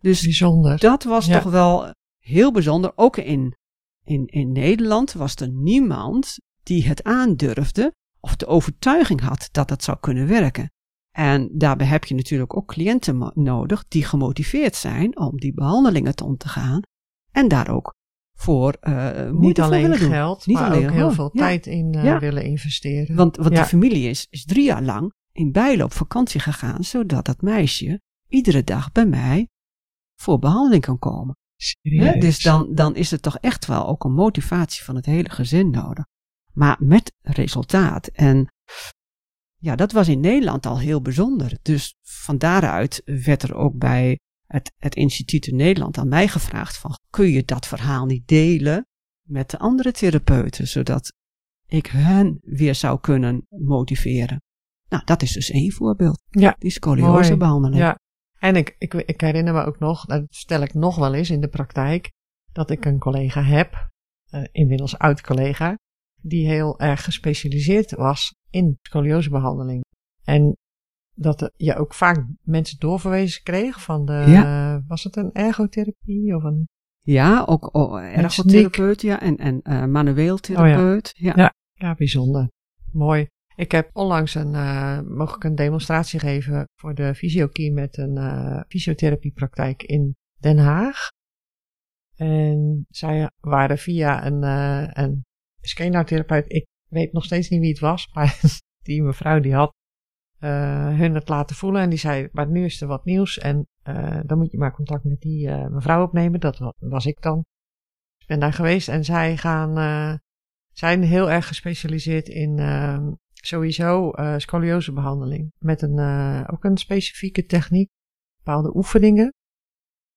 Dus bijzonder. dat was ja. toch wel heel bijzonder. Ook in, in, in Nederland was er niemand die het aandurfde of de overtuiging had dat het zou kunnen werken. En daarbij heb je natuurlijk ook cliënten nodig die gemotiveerd zijn om die behandelingen te ondergaan en daar ook voor uh, niet alleen geld, niet maar alleen ook heel veel ja. tijd in uh, ja. willen investeren. Want, want ja. die familie is, is drie jaar lang in Bijlen op vakantie gegaan, zodat dat meisje iedere dag bij mij voor behandeling kan komen. He, dus dan, dan is het toch echt wel ook een motivatie van het hele gezin nodig. Maar met resultaat. En ja, dat was in Nederland al heel bijzonder. Dus van daaruit werd er ook bij het, het instituut in Nederland aan mij gevraagd van, kun je dat verhaal niet delen met de andere therapeuten, zodat ik hen weer zou kunnen motiveren. Nou, dat is dus één voorbeeld. Ja. Die scoliosebehandeling. Ja. En ik, ik, ik herinner me ook nog, dat stel ik nog wel eens in de praktijk, dat ik een collega heb, uh, inmiddels oud collega, die heel erg gespecialiseerd was in scoliosebehandeling. En dat je ook vaak mensen doorverwezen kreeg van de, ja. uh, was het een ergotherapie of een... Ja, ook oh, ergotherapeut, ja, en, en uh, manueel therapeut. Oh ja. Ja. ja. Bijzonder. Mooi. Ik heb onlangs een, uh, mocht ik een demonstratie geven voor de fysiokie met een uh, fysiotherapiepraktijk in Den Haag. En zij waren via een, een scanartherapeut, ik weet nog steeds niet wie het was, maar [laughs] die mevrouw die had hun het laten voelen en die zei, maar nu is er wat nieuws en dan moet je maar contact met die mevrouw opnemen. Dat was ik dan. Ik ben daar geweest en zij gaan, zijn heel erg gespecialiseerd in ehm, sowieso scoliosebehandeling. Met een, ook een specifieke techniek, bepaalde oefeningen.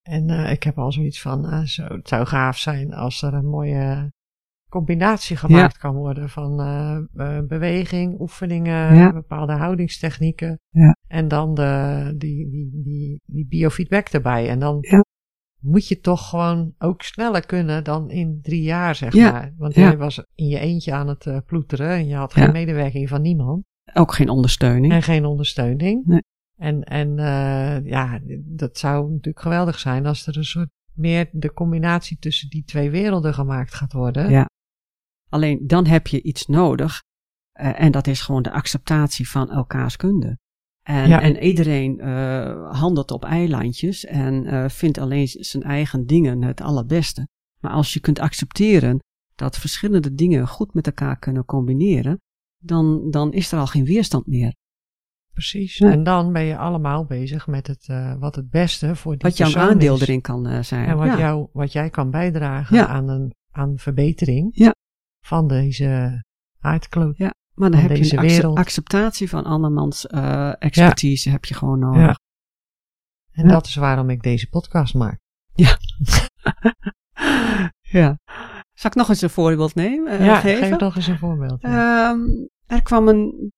En ik heb al zoiets van, zo, het zou gaaf zijn als er een mooie combinatie gemaakt ja. kan worden van beweging, oefeningen, ja. bepaalde houdingstechnieken. Ja. En dan de, die, die, die, die biofeedback erbij. En dan moet je toch gewoon ook sneller kunnen dan in drie jaar, zeg maar. Want jij was in je eentje aan het uh, ploeteren en je had geen medewerking van niemand. Ook geen ondersteuning. En geen ondersteuning. Nee. En, en uh, ja, dat zou natuurlijk geweldig zijn als er een soort meer de combinatie tussen die twee werelden gemaakt gaat worden. Ja. Alleen dan heb je iets nodig. Uh, en dat is gewoon de acceptatie van elkaars kunde. En, ja. en iedereen uh, handelt op eilandjes en uh, vindt alleen zijn eigen dingen het allerbeste. Maar als je kunt accepteren dat verschillende dingen goed met elkaar kunnen combineren, dan, dan is er al geen weerstand meer. Precies. Ja. En dan ben je allemaal bezig met het, uh, wat het beste voor die Wat jouw aandeel is. erin kan uh, zijn. En wat, ja. jou, wat jij kan bijdragen Ja. aan, een, aan verbetering Ja. Van deze aardkloot. Ja. Maar dan heb je een wereld. acceptatie van andermans uh, expertise heb je gewoon nodig. Ja. En Ja. dat is waarom ik deze podcast maak. [laughs] ja. Zal ik nog eens een voorbeeld nemen? eh, ja, geven? geef nog eens een voorbeeld. ja. Ehm, er kwam een,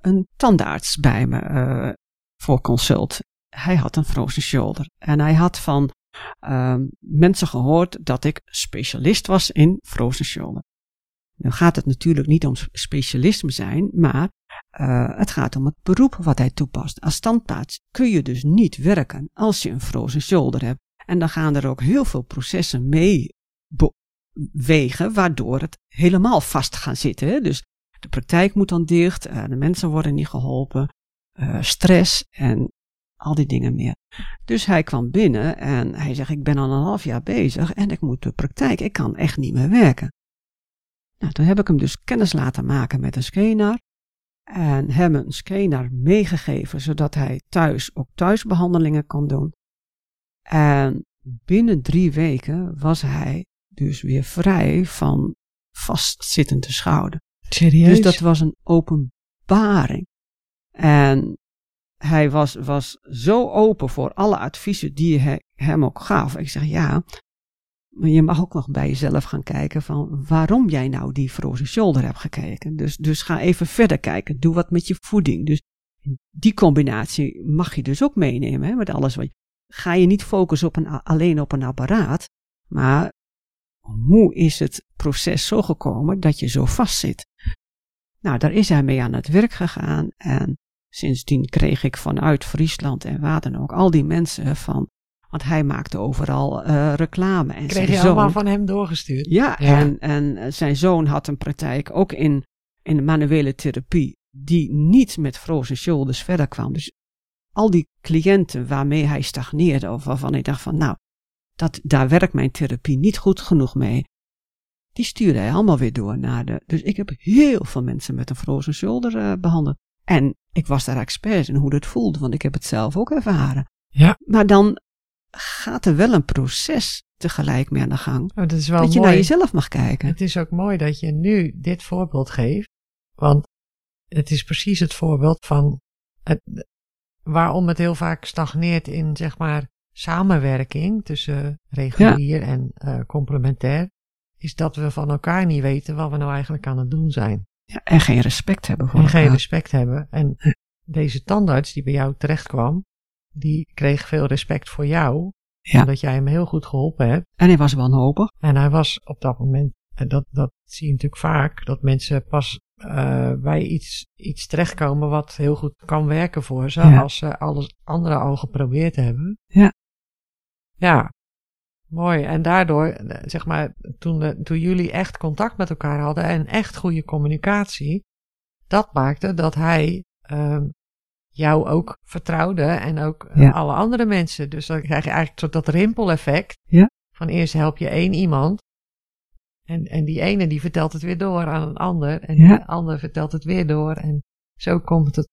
een tandarts bij me eh, voor consult. Hij had een frozen shoulder. En hij had van ehm, mensen gehoord dat ik specialist was in frozen shoulder. Nu gaat het natuurlijk niet om specialisme zijn, maar eh, het gaat om het beroep wat hij toepast. Als tandarts kun je dus niet werken als je een frozen shoulder hebt. En dan gaan er ook heel veel processen mee bewegen, waardoor het helemaal vast gaat zitten. Hè? Dus de praktijk moet dan dicht, uh, de mensen worden niet geholpen, uh, stress en al die dingen meer. Dus hij kwam binnen en hij zegt: Ik ben al een half jaar bezig en ik moet de praktijk, ik kan echt niet meer werken. Nou, toen heb ik hem dus kennis laten maken met een scanner en hem een scanner meegegeven zodat hij thuis ook thuisbehandelingen kon doen. En binnen drie weken was hij dus weer vrij van vastzittende schouder. Serieus? Dus dat was een openbaring. En hij was, was zo open voor alle adviezen die hij hem ook gaf. Ik zeg ja, maar je mag ook nog bij jezelf gaan kijken van waarom jij nou die frozen shoulder hebt gekeken. Dus, dus ga even verder kijken. Doe wat met je voeding. Dus die combinatie mag je dus ook meenemen hè, met alles wat je. Ga je niet focussen op een, alleen op een apparaat, maar hoe is het proces zo gekomen dat je zo vastzit? Nou, daar is hij mee aan het werk gegaan en sindsdien kreeg ik vanuit Friesland en waar ook al die mensen van, want hij maakte overal uh, reclame. En Kreeg je zoon, allemaal van hem doorgestuurd? Ja, Ja. En, en zijn zoon had een praktijk ook in, in de manuele therapie die niet met frozen shoulders verder kwam. Dus al die cliënten waarmee hij stagneerde of waarvan ik dacht van nou, dat, daar werkt mijn therapie niet goed genoeg mee. Die stuurde hij allemaal weer door naar de. Dus ik heb heel veel mensen met een frozen shoulder uh, behandeld. En ik was daar expert in hoe dat voelde, want ik heb het zelf ook ervaren. Ja. Maar dan gaat er wel een proces tegelijk mee aan de gang. Oh, dat is wel dat je mooi. naar jezelf mag kijken. Het is ook mooi dat je nu dit voorbeeld geeft. Want het is precies het voorbeeld van het, waarom het heel vaak stagneert in zeg maar samenwerking tussen regulier en uh, complementair. Is dat we van elkaar niet weten wat we nou eigenlijk aan het doen zijn. Ja, en geen respect hebben voor En elkaar. geen respect hebben. En deze tandarts die bij jou terecht kwam, die kreeg veel respect voor jou. Ja. Omdat jij hem heel goed geholpen hebt. En hij was wanhopig. En hij was op dat moment, en dat, dat zie je natuurlijk vaak, dat mensen pas uh, bij iets, iets terechtkomen wat heel goed kan werken voor ze, Ja. als ze alles andere al geprobeerd hebben. Ja. Ja, mooi. En daardoor, eh, zeg maar, toen, de, toen jullie echt contact met elkaar hadden en echt goede communicatie, dat maakte dat hij um, jou ook vertrouwde en ook Ja. alle andere mensen. Dus dan krijg je eigenlijk tot dat rimpeleffect. Ja. Van eerst help je één iemand. En, en die ene die vertelt het weer door aan een ander. En Ja. die ander vertelt het weer door. En zo komt het.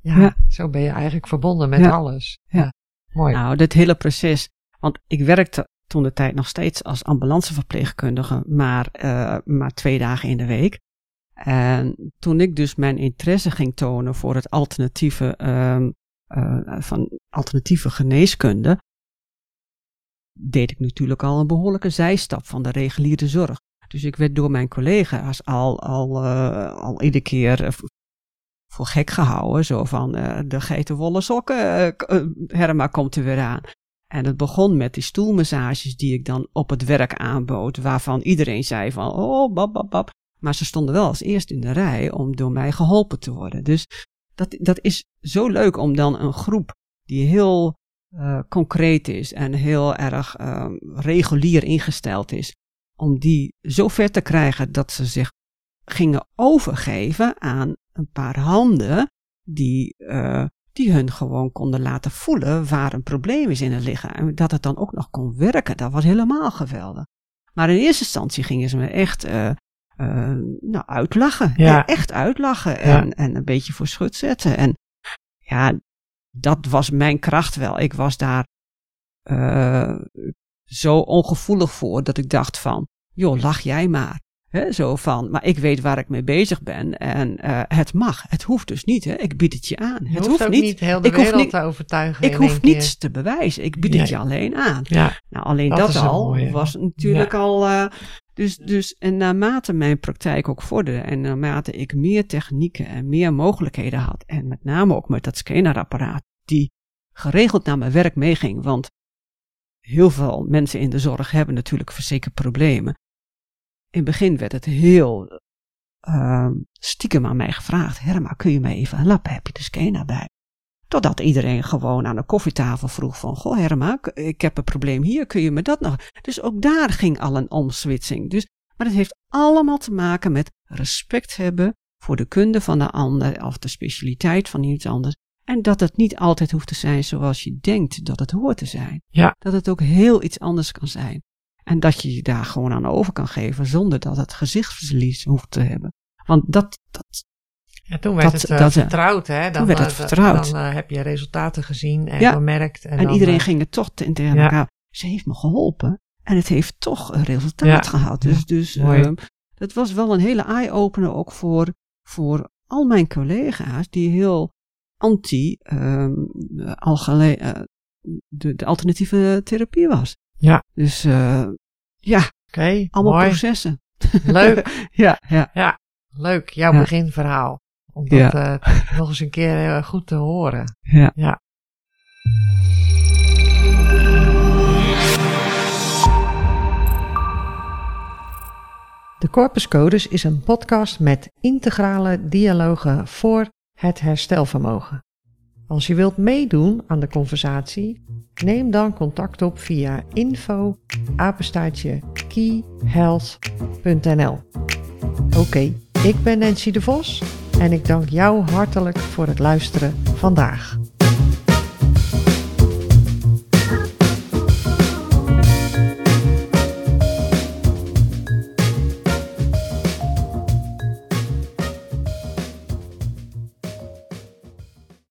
Ja, Ja. zo ben je eigenlijk verbonden met Ja. alles. Ja. Mooi. Nou, dit hele proces. Want ik werkte toen de tijd nog steeds als ambulanceverpleegkundige, maar, uh, maar twee dagen in de week. En toen ik dus mijn interesse ging tonen voor het alternatieve, um, uh, van alternatieve geneeskunde, deed ik natuurlijk al een behoorlijke zijstap van de reguliere zorg. Dus ik werd door mijn collega's al, al, uh, al iedere keer uh, voor gek gehouden. Zo van uh, de geitenwolle sokken, Herma komt er weer aan. En het begon met die stoelmassages die ik dan op het werk aanbood, waarvan iedereen zei van, oh, bab, bab, bab. Maar ze stonden wel als eerste in de rij om door mij geholpen te worden. Dus dat, dat is zo leuk om dan een groep die heel uh, concreet is en heel erg uh, regulier ingesteld is, om die zo ver te krijgen dat ze zich gingen overgeven aan een paar handen die, uh, die hun gewoon konden laten voelen waar een probleem is in het lichaam. En dat het dan ook nog kon werken, dat was helemaal geweldig. Maar in eerste instantie gingen ze me echt uh, nou, uitlachen. Ja. Echt uitlachen en, en een beetje voor schut zetten. En ja, dat was mijn kracht wel. Ik was daar uh, zo ongevoelig voor dat ik dacht van, joh, lach jij maar. Zo van, maar ik weet waar ik mee bezig ben en uh, het mag. Het hoeft dus niet. Hè? Ik bied het je aan. Je het hoeft, niet, niet heel de ik wereld te overtuigen. Ik hoef niets te bewijzen. Ik bied het je alleen aan. Ja, nou, alleen dat, dat al was natuurlijk ja. al. Uh, dus, dus, en naarmate mijn praktijk ook vorderde en naarmate ik meer technieken en meer mogelijkheden had, en met name ook met dat scanerapparaat, die geregeld naar mijn werk meeging, want heel veel mensen in de zorg hebben natuurlijk verzekerd problemen in het begin werd het heel uh, stiekem aan mij gevraagd. Herma, kun je mij even helpen? Heb je de scanner bij? Totdat iedereen gewoon aan de koffietafel vroeg van... Goh Herma, ik heb een probleem hier, kun je me dat nog... Dus ook daar ging al een omswitsing. Dus, maar het heeft allemaal te maken met respect hebben... voor de kunde van de ander of de specialiteit van iets anders. En dat het niet altijd hoeft te zijn zoals je denkt dat het hoort te zijn. Ja. Dat het ook heel iets anders kan zijn. En dat je je daar gewoon aan over kan geven zonder dat het gezichtsverlies hoeft te hebben. Want dat. dat ja, toen werd dat, het uh, dat, vertrouwd, hè? Dan, toen werd het uh, vertrouwd. Dan uh, heb je resultaten gezien en ja. gemerkt. En, en dan, iedereen ging er toch tegen ja. elkaar. Ze heeft me geholpen en het heeft toch een resultaat gehad. Dus, dus um, dat was wel een hele eye-opener ook voor, voor al mijn collega's die heel anti um, de, de alternatieve therapie was. Ja. Dus uh, ja, okay, allemaal mooi. processen. Leuk. [laughs] ja, ja. ja, leuk. Jouw ja. beginverhaal. Om dat ja. uh, [laughs] nog eens een keer uh, goed te horen. Ja. ja. De Corpus Codes is een podcast met integrale dialogen voor het herstelvermogen. Als je wilt meedoen aan de conversatie, neem dan contact op via info keyhealth.nl. Oké, okay, ik ben Nancy de Vos en ik dank jou hartelijk voor het luisteren vandaag.